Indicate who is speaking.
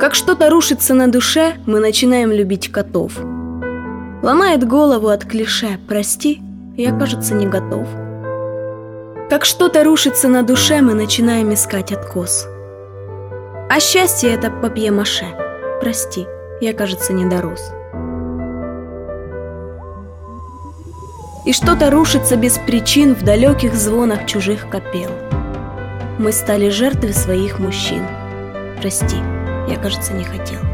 Speaker 1: Как что-то рушится на душе, мы начинаем любить котов. Ломает голову от клише «Прости, я, кажется, не готов». Как что-то рушится на душе, мы начинаем искать откос. А счастье — это папье-маше. Прости, я, кажется, не дорос. И что-то рушится без причин в далеких звонах чужих копел. Мы стали жертвой своих мужчин. Прости, я, кажется, не хотел.